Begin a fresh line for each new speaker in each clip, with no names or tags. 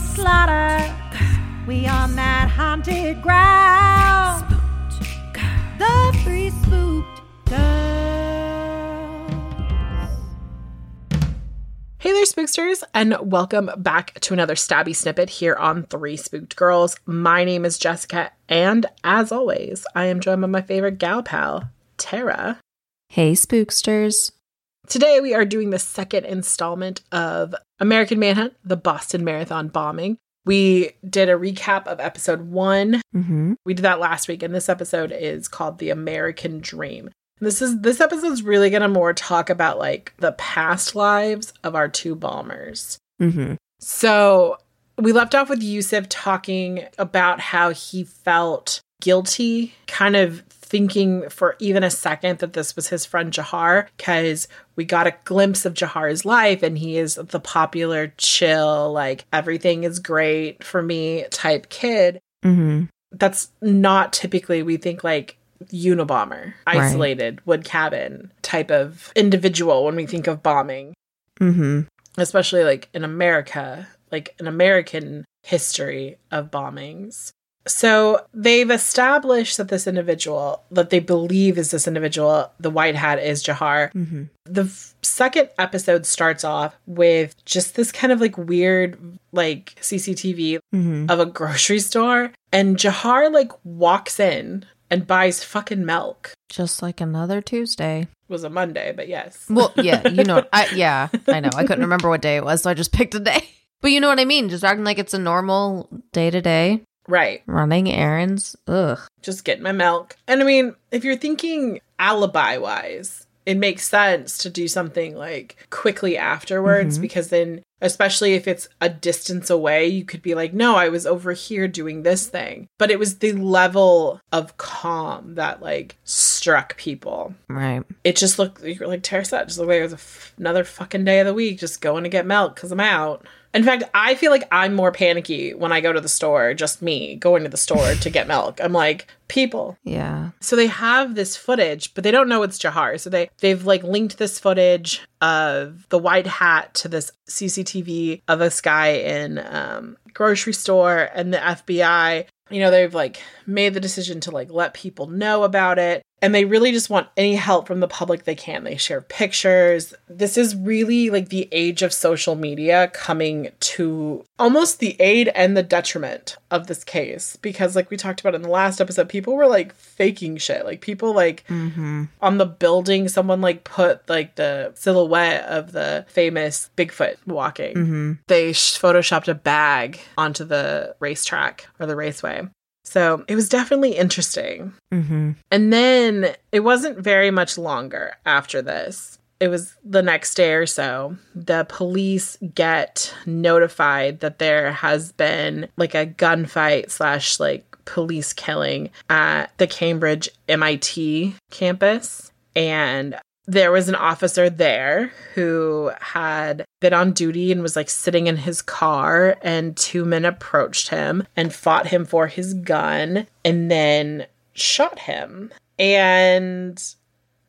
slaughter, we on that haunted ground. The three spooked girls.
Hey there, spooksters, and welcome back to another stabby snippet here on Three Spooked Girls. My name is Jessica, and as always, I am joined by my favorite gal pal, Tara.
Hey, spooksters.
Today, we are doing the second installment of American Manhunt, the Boston Marathon bombing. We did a recap of episode one.
Mm-hmm.
We did that last week, and this episode is called The American Dream. This is this episode's really gonna more talk about like the past lives of our two bombers.
Mm-hmm.
So we left off with Yusuf talking about how he felt guilty, kind of thinking for even a second that this was his friend Jahar, because we got a glimpse of Jahar's life and he is the popular, chill, like everything is great for me type kid.
Mm-hmm.
That's not typically, we think like Unabomber,
Right.
isolated wood cabin type of individual when we think of bombing
Mm-hmm.
especially like in America, like an American history of bombings. So they've established that this individual, that they believe is this individual, the white hat is Jahar.
Mm-hmm.
The f- second episode starts off with just this kind of like weird, like CCTV
Mm-hmm.
of a grocery store, and Jahar like walks in and buys fucking milk.
Just like another Tuesday.
It was a Monday, but yes.
Well, yeah, you know, I yeah, I know. I couldn't remember what day it was, so I just picked a day. But you know what I mean? Just acting like it's a normal day to day
right.
running errands. Ugh.
just get my milk. And I mean, if you're thinking alibi wise, it makes sense to do something like quickly afterwards
Mhm.
because then, especially if it's a distance away, you could be like, no, I was over here doing this thing. But it was the level of calm that like struck people.
Right.
It just looked, you were like Tara said, just looked like it was a f- another fucking day of the week, just going to get milk because I'm out. In fact, I feel like I'm more panicky when I go to the store, just me going to the store to get milk. I'm like, people,
Yeah.
so they have this footage, but they don't know it's Jahar. So they they've like linked this footage of the white hat to this CCTV of this guy in um, grocery store and the FBI. You know, they've like made the decision to like let people know about it. And they really just want any help from the public they can. They share pictures. This is really like the age of social media coming to almost the aid and the detriment of this case. Because, like we talked about in the last episode, people were like faking shit. Like, people like
Mm-hmm.
on the building, someone like put like the silhouette of the famous Bigfoot walking.
Mm-hmm.
They sh- photoshopped a bag onto the racetrack or the raceway. So it was definitely interesting.
Mm-hmm.
And then it wasn't very much longer after this. It was the next day or so. The police get notified that there has been like a gunfight slash like police killing at the Cambridge MIT campus. And there was an officer there who had been on duty and was like sitting in his car and two men approached him and fought him for his gun and then shot him and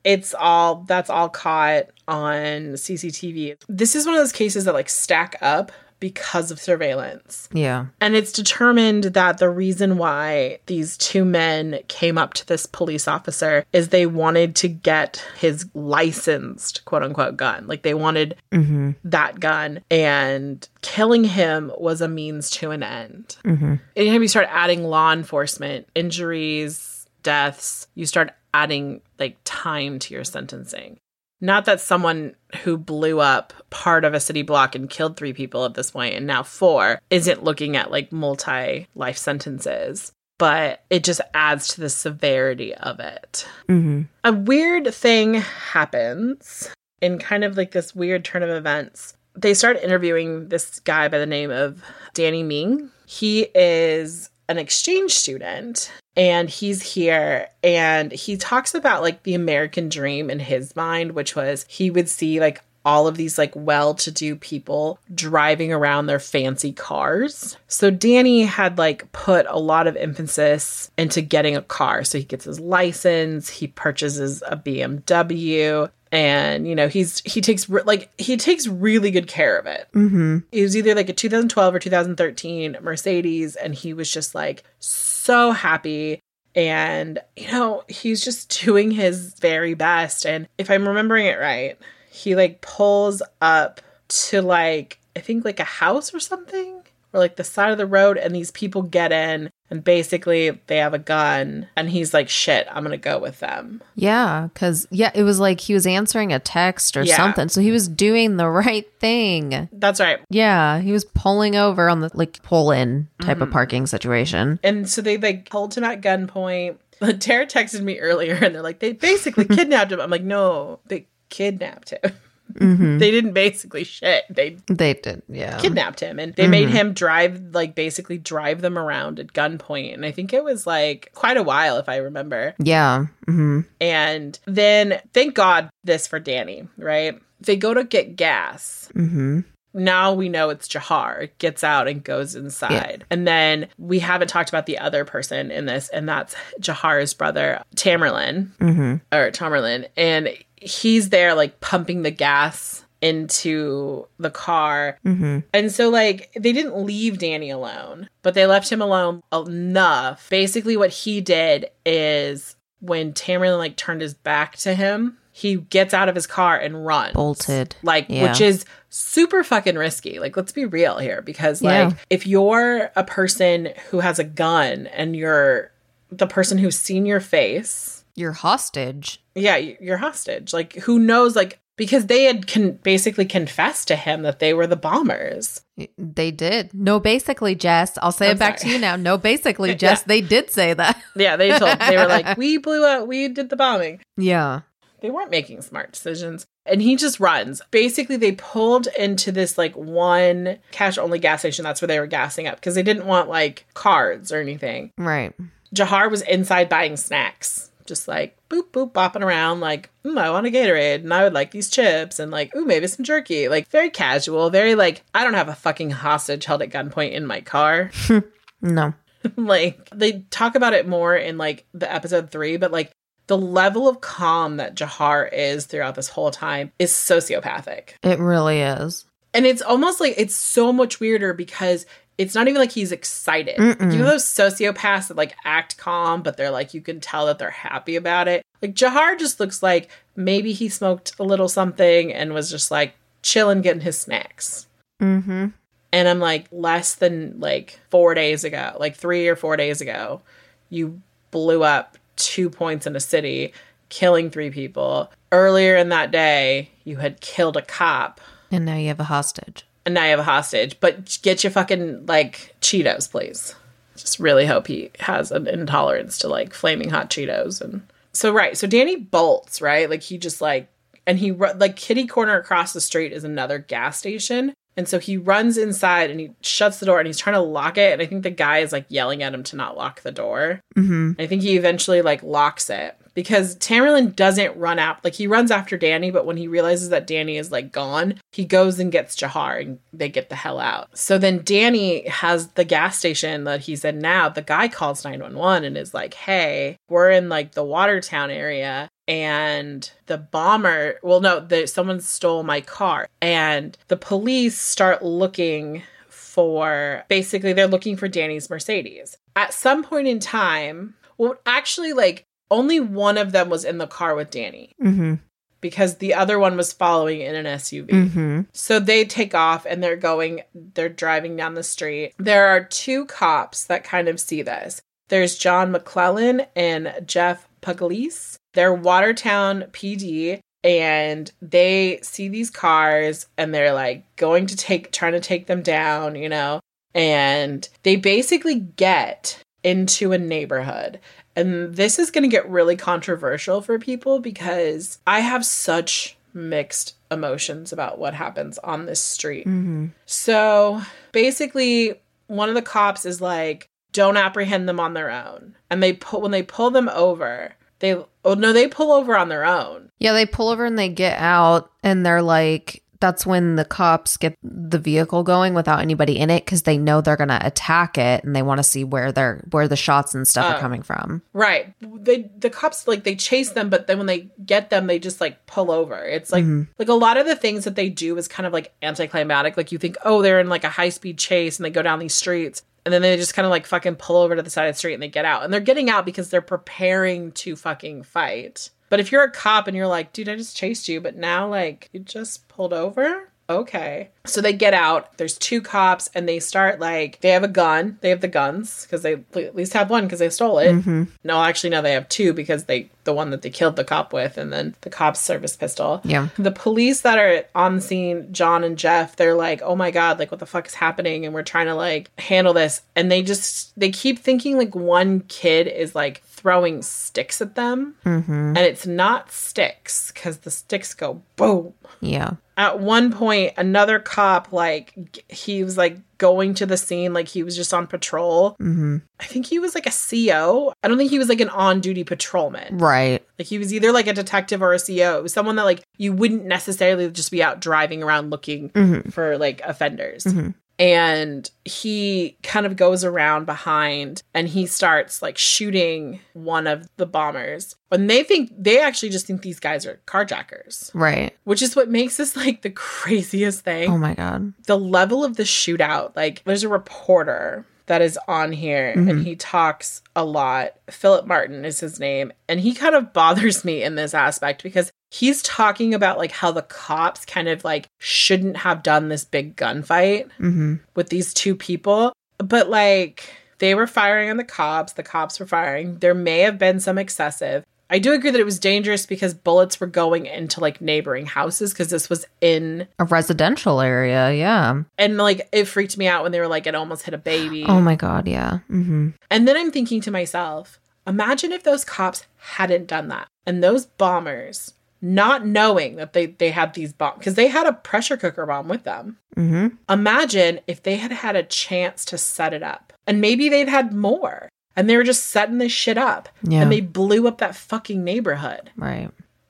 it's all that's all caught on CCTV. This is one of those cases that like stack up because of surveillance.
Yeah.
And it's determined that the reason why these two men came up to this police officer is they wanted to get his licensed quote unquote gun. Like they wanted
Mm-hmm.
that gun, and killing him was a means to an end.
Mm-hmm.
Anytime you start adding law enforcement, injuries, deaths, you start adding like time to your sentencing. Not that someone who blew up part of a city block and killed three people at this point and now four isn't looking at like multi life sentences, but it just adds to the severity of it.
Mm-hmm.
A weird thing happens in kind of like this weird turn of events. They start interviewing this guy by the name of Danny Meng. He is an exchange student and he's here and he talks about like the American dream in his mind, which was he would see like all of these like well-to-do people driving around their fancy cars. So Danny had like put a lot of emphasis into getting a car. So he gets his license, he purchases a BMW and you know he's he takes like he takes really good care of it.
Mm-hmm.
It was either like a 2012 or 2013 Mercedes and he was just like so happy and you know he's just doing his very best and if I'm remembering it right he like pulls up to like I think like a house or something or like the side of the road and these people get in and basically they have a gun and he's like shit I'm going to go with them.
Yeah, because yeah, it was like he was answering a text or
Yeah.
something, so he was doing the right thing.
That's right.
Yeah, he was pulling over on the like pull in type
Mm-hmm.
of parking situation.
And so they like hold him at gunpoint. Tara texted me earlier and they're like, they basically kidnapped him. I'm like, no, they kidnapped him.
Mm-hmm.
They didn't basically shit. They
They did, yeah.
kidnapped him and they made him drive, like, basically drive them around at gunpoint. And I think it was like quite a while, if I remember.
Yeah. hmm
And then, thank God this for Danny, right? They go to get gas.
hmm
now we know it's Jahar gets out and goes inside. And then we haven't talked about the other person in this, and that's Jahar's brother, Tamerlan,
hmm
or Tamerlan. And he's there, like, pumping the gas into the car.
Mm-hmm.
And so, like, they didn't leave Danny alone, but they left him alone enough. Basically, what he did is when Tamerlan, like, turned his back to him, he gets out of his car and runs
Bolted.
like
Yeah.
which is super fucking risky like let's be real here because like
Yeah.
if you're a person who has a gun and you're the person who's seen your face
You're hostage.
yeah you're hostage like who knows like because they had con- basically confessed to him that they were the bombers
They did. No, basically, Jess. I'll say
I'm
it back
sorry.
to you now. No, basically, Jess. They did say that.
yeah they told they were like we blew up we did the bombing
Yeah.
they weren't making smart decisions. And he just runs. Basically, they pulled into this like one cash only gas station. That's where they were gassing up because they didn't want like cards or anything.
Right.
Jahar was inside buying snacks, just like boop, boop, bopping around, like, mm, I want a Gatorade and I would like these chips and like, ooh, maybe some jerky. Like, very casual, very like, I don't have a fucking hostage held at gunpoint in my car.
No.
like they talk about it more in like the episode three, but like the level of calm that Jahar is throughout this whole time is sociopathic.
It really is.
And it's almost like it's so much weirder because it's not even like he's excited.
Mm-mm.
You know those sociopaths that like act calm, but they're like you can tell that they're happy about it. Like Jahar just looks like maybe he smoked a little something and was just like chilling getting his snacks.
Mm-hmm.
And I'm like, less than like four days ago, like three or four days ago, you blew up two points in a city, killing three people. Earlier in that day, you had killed a cop,
And now you have a hostage.
And now you have a hostage. But get your fucking like Cheetos, please. Just really hope he has an intolerance to like flaming hot Cheetos. And so, right. So Danny bolts, right? Like he just like, and he, like kitty corner across the street is another gas station. And so he runs inside and he shuts the door and he's trying to lock it. And I think the guy is like yelling at him to not lock the door.
Mm-hmm.
I think he eventually like locks it because Tamerlan doesn't run out. Like he runs after Danny, but when he realizes that Danny is like gone, he goes and gets Jahar and they get the hell out. So then Danny has the gas station that he's in now. The guy calls 911 and is like, hey, we're in like the Watertown area and the bomber well no the, someone stole my car and the police start looking for basically they're looking for Danny's Mercedes. At some point in time, well, actually, like only one of them was in the car with Danny
Mm-hmm.
because the other one was following in an SUV.
Mm-hmm.
So they take off and they're going, they're driving down the street. There are two cops that kind of see this. There's John MacLellan and Jeff Pugliese. They're Watertown PD and they see these cars and they're like going to take, trying to take them down, you know? And they basically get into a neighborhood. And this is going to get really controversial for people because I have such mixed emotions about what happens on this street.
Mm-hmm.
So basically, one of the cops is like, don't apprehend them on their own. And they put, when they pull them over, they, oh no, they pull over on their own.
Yeah, they pull over and they get out, and they're like, that's when the cops get the vehicle going without anybody in it because they know they're gonna attack it and they want to see where they're where the shots and stuff
Oh.
are coming from.
Right. They the cops like they chase them, but then when they get them, they just like pull over. It's like
Mhm.
like a lot of the things that they do is kind of like anticlimactic. Like you think, oh, they're in like a high speed chase and they go down these streets. And then they just kind of like fucking pull over to the side of the street and they get out. And they're getting out because they're preparing to fucking fight. But if you're a cop and you're like, dude, I just chased you, but now like you just pulled over? Okay. So they get out. There's two cops and they start like, they have a gun. They have the guns because they at least have one because they stole it.
Mm-hmm.
No, actually, no, they have two because they the one that they killed the cop with, and then the cop's service pistol.
Yeah.
The police that are on the scene, John and Jeff, they're like, "Oh my god, like what the fuck is happening?" And we're trying to like handle this, and they just they keep thinking like one kid is like throwing sticks at them,
Mm-hmm.
and it's not sticks because the sticks go boom
Yeah.
At one point another cop like he was like going to the scene like he was just on patrol
Mm-hmm.
i think he was like a co i don't think he was like an on-duty patrolman
Right.
like he was either like a detective or a co it was someone that like you wouldn't necessarily just be out driving around looking
Mm-hmm.
for like offenders
Mhm.
And he kind of goes around behind and he starts like shooting one of the bombers when they think they actually just think these guys are carjackers
Right.
which is what makes this like the craziest thing.
Oh my god.
The level of the shootout, like there's a reporter that is on here and mm-hmm. he talks a lot. Philip Martin is his name, and he kind of bothers me in this aspect because he's talking about like how the cops kind of like shouldn't have done this big gunfight
Mm-hmm.
with these two people, but like they were firing on the cops, the cops were firing. There may have been some excessive. I do agree that it was dangerous because bullets were going into like neighboring houses because this was in
A residential area. Yeah.
and like it freaked me out when they were like it almost hit a baby.
Oh my god. Yeah. Mm-hmm.
And then I'm thinking to myself, imagine if those cops hadn't done that and those bombers not knowing that they they had these bombs because they had a pressure cooker bomb with them.
Mm-hmm.
Imagine if they had had a chance to set it up and maybe they'd had more and they were just setting this shit up
Yeah.
and they blew up that fucking neighborhood.
Right.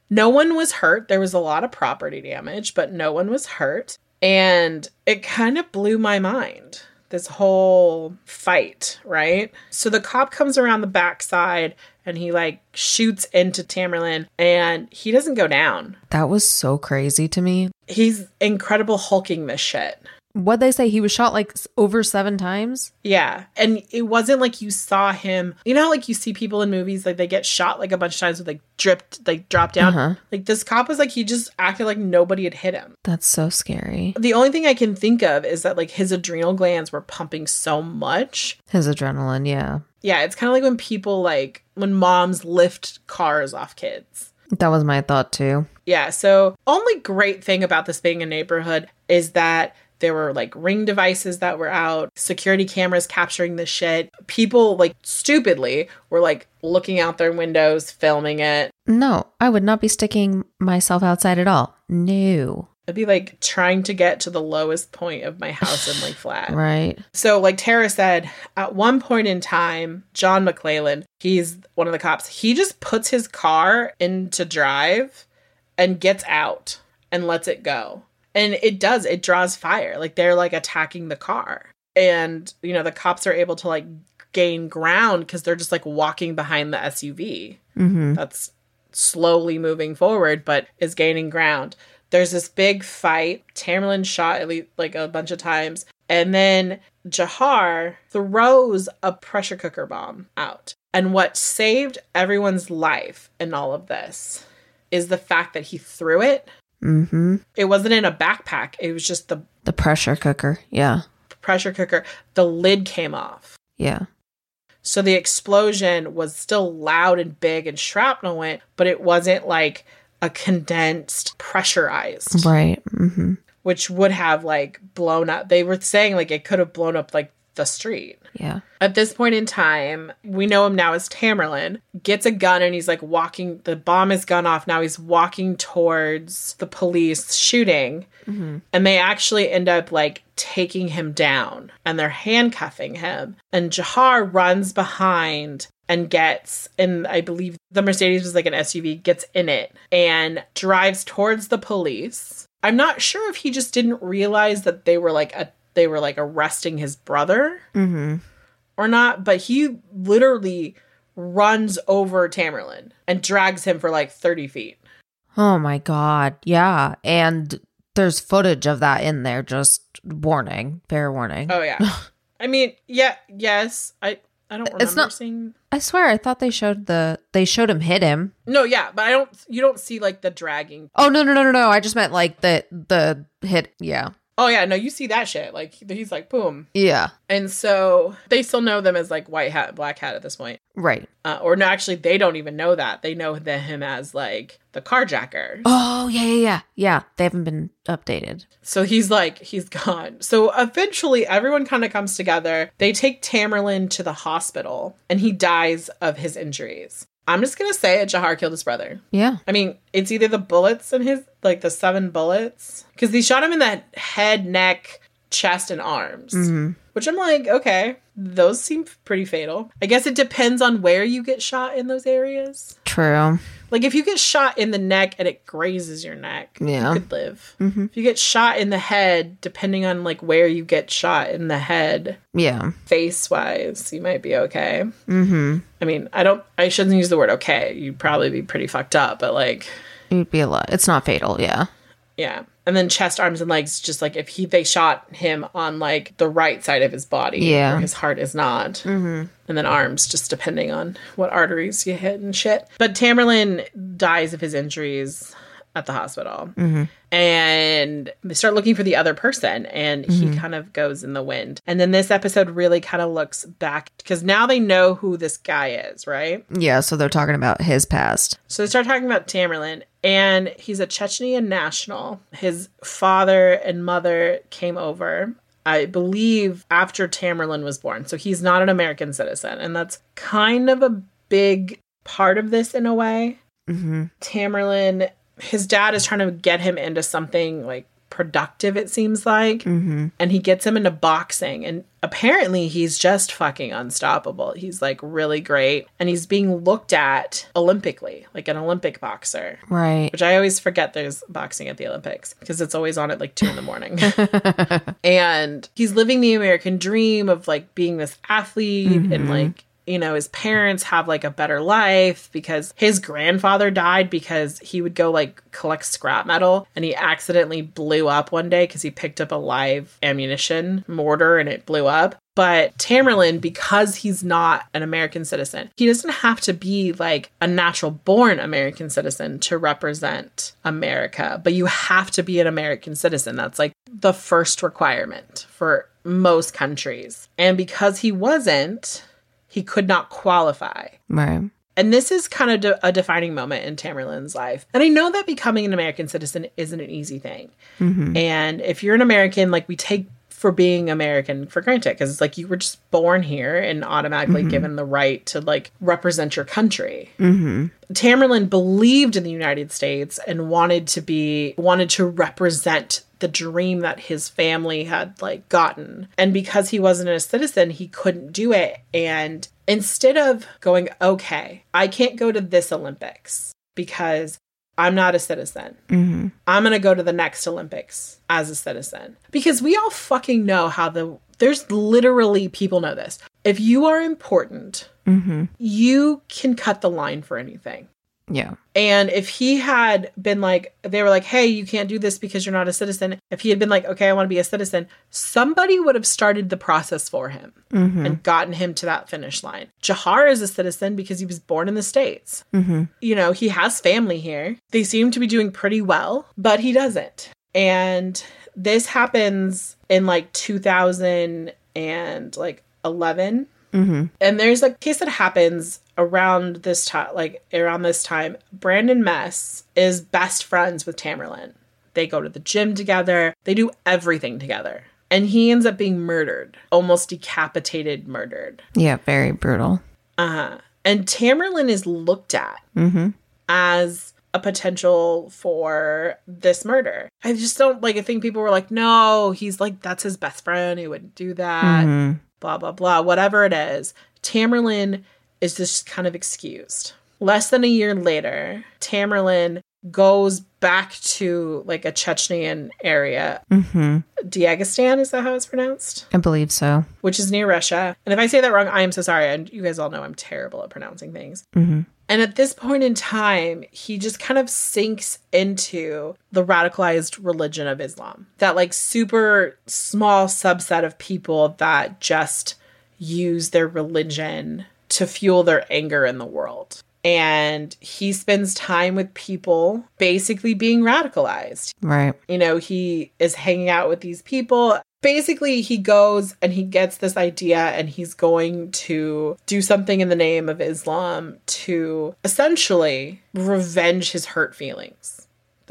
No one was hurt. There was a lot of property damage, but no one was hurt. And it kind of blew my mind. This whole fight, right? So the cop comes around the backside and he like shoots into Tamerlan and he doesn't go down.
That was so crazy to me.
He's incredible hulking this shit.
What they say he was shot like over seven times.
Yeah. And it wasn't like you saw him, you know, how, like you see people in movies, like they get shot like a bunch of times with like dripped, like drop down.
Uh-huh.
Like this cop was like, he just acted like nobody had hit him.
That's so scary.
The only thing I can think of is that like his adrenal glands were pumping so much.
His adrenaline. Yeah.
Yeah, it's kind of like when people like when moms lift cars off kids.
That was my thought too.
Yeah, so only great thing about this being a neighborhood is that there were like ring devices that were out, security cameras capturing the shit. People like stupidly were like looking out their windows, filming it.
No, I would not be sticking myself outside at all. No.
It'd be like trying to get to the lowest point of my house in Lake Flat.
Right.
So, like Tara said, at one point in time, John MacLellan, he's one of the cops, he just puts his car into drive and gets out and lets it go. And it does, it draws fire. Like they're like attacking the car. And, you know, the cops are able to like gain ground because they're just like walking behind the SUV
Mm-hmm.
that's slowly moving forward but is gaining ground. There's this big fight. Tamerlan shot at least like a bunch of times And then Jahar throws a pressure cooker bomb out. And what saved everyone's life in all of this is the fact that he threw it.
Mm-hmm.
It wasn't in a backpack, it was just the
The pressure cooker. Yeah.
pressure cooker. The lid came off.
Yeah.
So the explosion was still loud and big and shrapnel went, but it wasn't like a condensed, pressurized,
Right. Mm-hmm.
which would have like blown up. They were saying like it could have blown up like the street.
Yeah.
At this point in time, we know him now as Tamerlan, gets a gun and he's like walking, the bomb is gone off. Now he's walking towards the police shooting. And they actually end up like taking him down and they're handcuffing him. And Jahar runs behind and gets, and I believe the Mercedes was like an SUV, gets in it and drives towards the police. I'm not sure if he just didn't realize that they were like a they were like arresting his brother
Mm-hmm.
or not, but he literally runs over Tamerlan and drags him for like 30 feet.
Oh my god. Yeah. And there's footage of that in there. Just warning. Fair warning.
Oh yeah. I mean, yeah, yes. I I don't remember
It's not-
seeing
I swear I thought they showed the they showed him hit him.
No, yeah, but I don't you don't see like the dragging.
Oh no no no no no. I just meant like the the hit yeah.
Oh yeah, no, you see that shit. Like he's like boom.
Yeah.
And so they still know them as like white hat, black hat at this point.
Right.
Uh, or no, actually they don't even know that. They know the, him as like the carjacker.
Oh yeah yeah yeah. Yeah. They haven't been updated.
So he's like, he's gone. So eventually, everyone kind of comes together. They take Tamerlan to the hospital, and he dies of his injuries. I'm just gonna say it. Jahar killed his brother.
Yeah.
I mean, it's either the bullets in his, like the seven bullets, because he shot him in the head, neck, chest, and arms. Mm-hmm. Which I'm like, okay, those seem pretty fatal. I guess it depends on where you get shot in those areas.
True.
Like if you get shot in the neck and it grazes your neck,
Yeah.
you could live. If you get shot in the head, depending on like where you get shot in the head,
Yeah.
face wise, you might be okay.
Mm-hmm.
I mean, I don't. I shouldn't use the word okay. You'd probably be pretty fucked up, but like,
you'd be a lot. It's not fatal. Yeah.
Yeah. And then chest, arms, and legs. Just like if he they shot him on like the right side of his body,
Yeah.
where his heart is not. Mm-hmm. And then arms, just depending on what arteries you hit and shit. But Tamerlan dies of his injuries at the hospital. And they start looking for the other person, and he kind of goes in the wind. And then this episode really kind of looks back because now they know who this guy is, right?
Yeah. So they're talking about his past.
So they start talking about Tamerlan, and he's a Chechenian national. His father and mother came over, I believe, after Tamerlan was born. So he's not an American citizen, and that's kind of a big part of this in a way.
Mm-hmm.
Tamerlan, his dad is trying to get him into something like productive, it seems like.
Mm-hmm.
And he gets him into boxing. And apparently, he's just fucking unstoppable. He's like really great. And he's being looked at Olympically, like an Olympic boxer,
Right.
which I always forget there's boxing at the Olympics because it's always on at like two in the morning. and he's living the American dream of like being this athlete and like you know his parents have like a better life because his grandfather died because he would go like collect scrap metal and he accidentally blew up one day because he picked up a live ammunition mortar and it blew up but Tamerlan, because he's not an American citizen, he doesn't have to be like a natural born American citizen to represent America, but you have to be an American citizen. That's like the first requirement for most countries. And because he wasn't, he could not qualify.
Right.
And this is kind of de- a defining moment in Tamerlan's life. And I know that becoming an American citizen isn't an easy thing. And if you're an American, like we take for being American for granted because it's like you were just born here and automatically given the right to like represent your country.
Mm-hmm.
Tamerlan believed in the United States and wanted to be wanted to represent the dream that his family had like gotten. And because he wasn't a citizen, he couldn't do it. And instead of going, okay, I can't go to this Olympics because I'm not a citizen.
Mm-hmm.
I'm going to go to the next Olympics as a citizen. Because we all fucking know how the there's literally people know this. If you are important,
Mm-hmm.
you can cut the line for anything.
Yeah.
And if he had been like, they were like, hey, you can't do this because you're not a citizen. If he had been like, okay, I want to be a citizen, somebody would have started the process for him mm-hmm. and gotten him to that finish line. Jahar is a citizen because he was born in the States. Mm-hmm. You know, he has family here. They seem to be doing pretty well, but he doesn't. And this happens in like 2000 and like 11 Mm-hmm. and there's a case that happens around this time, like around this time. Brendan Mess is best friends with Tamerlan. They go to the gym together. They do everything together. And he ends up being murdered, almost decapitated, murdered.
Yeah, very brutal.
Uh-huh. And Tamerlan is looked at mm-hmm. as a potential for this murder. I just don't like I think people were like, no, he's like that's his best friend. He wouldn't do that. Mm-hmm. Blah blah blah. Whatever it is. Tamerlan is just kind of excused. Less than a year later, Tamerlan goes back to like a Chechenian area.
Mm-hmm.
Dagestan, is that how it's pronounced?
I believe so.
which is near Russia. And if I say that wrong, I am so sorry. And you guys all know I'm terrible at pronouncing things.
Mm-hmm.
And at this point in time, he just kind of sinks into the radicalized religion of Islam. That like super small subset of people that just use their religion to fuel their anger in the world. And he spends time with people basically being radicalized
Right.
you know, he is hanging out with these people. Basically, he goes and he gets this idea and he's going to do something in the name of Islam to essentially revenge his hurt feelings.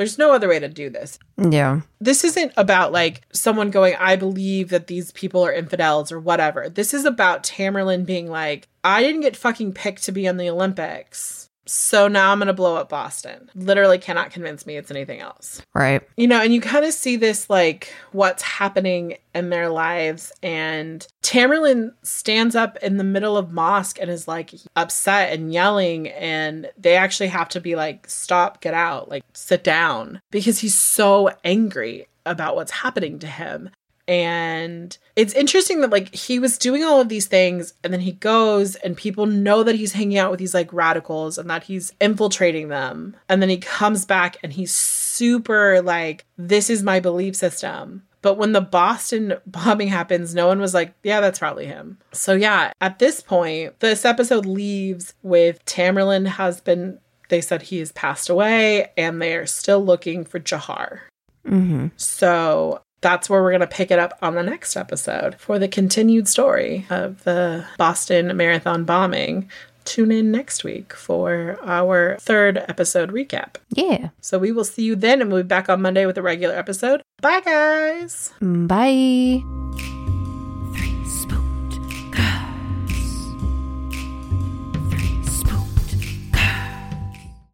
There's no other way to do this.
Yeah.
This isn't about like someone going, I believe that these people are infidels or whatever. This is about Tamerlan being like, I didn't get fucking picked to be on the Olympics. So now I'm going to blow up Boston. Literally cannot convince me it's anything else
Right.
you know, and you kind of see this like what's happening in their lives. And Tamerlan stands up in the middle of mosque and is like upset and yelling, and they actually have to be like, stop, get out, like sit down, because he's so angry about what's happening to him. And it's interesting that like he was doing all of these things and then he goes and people know that he's hanging out with these like radicals and that he's infiltrating them. And then he comes back and he's super like, this is my belief system. But when the Boston bombing happens, no one was like, yeah, that's probably him. So yeah, at this point, this episode leaves with Tamerlan has been, they said he has passed away and they are still looking for Jahar.
Mm-hmm.
So that's where we're going to pick it up on the next episode for the continued story of the Boston Marathon bombing. Tune in next week for our third episode recap.
Yeah.
So we will see you then, and we'll be back on Monday with a regular episode. Bye, guys.
Bye.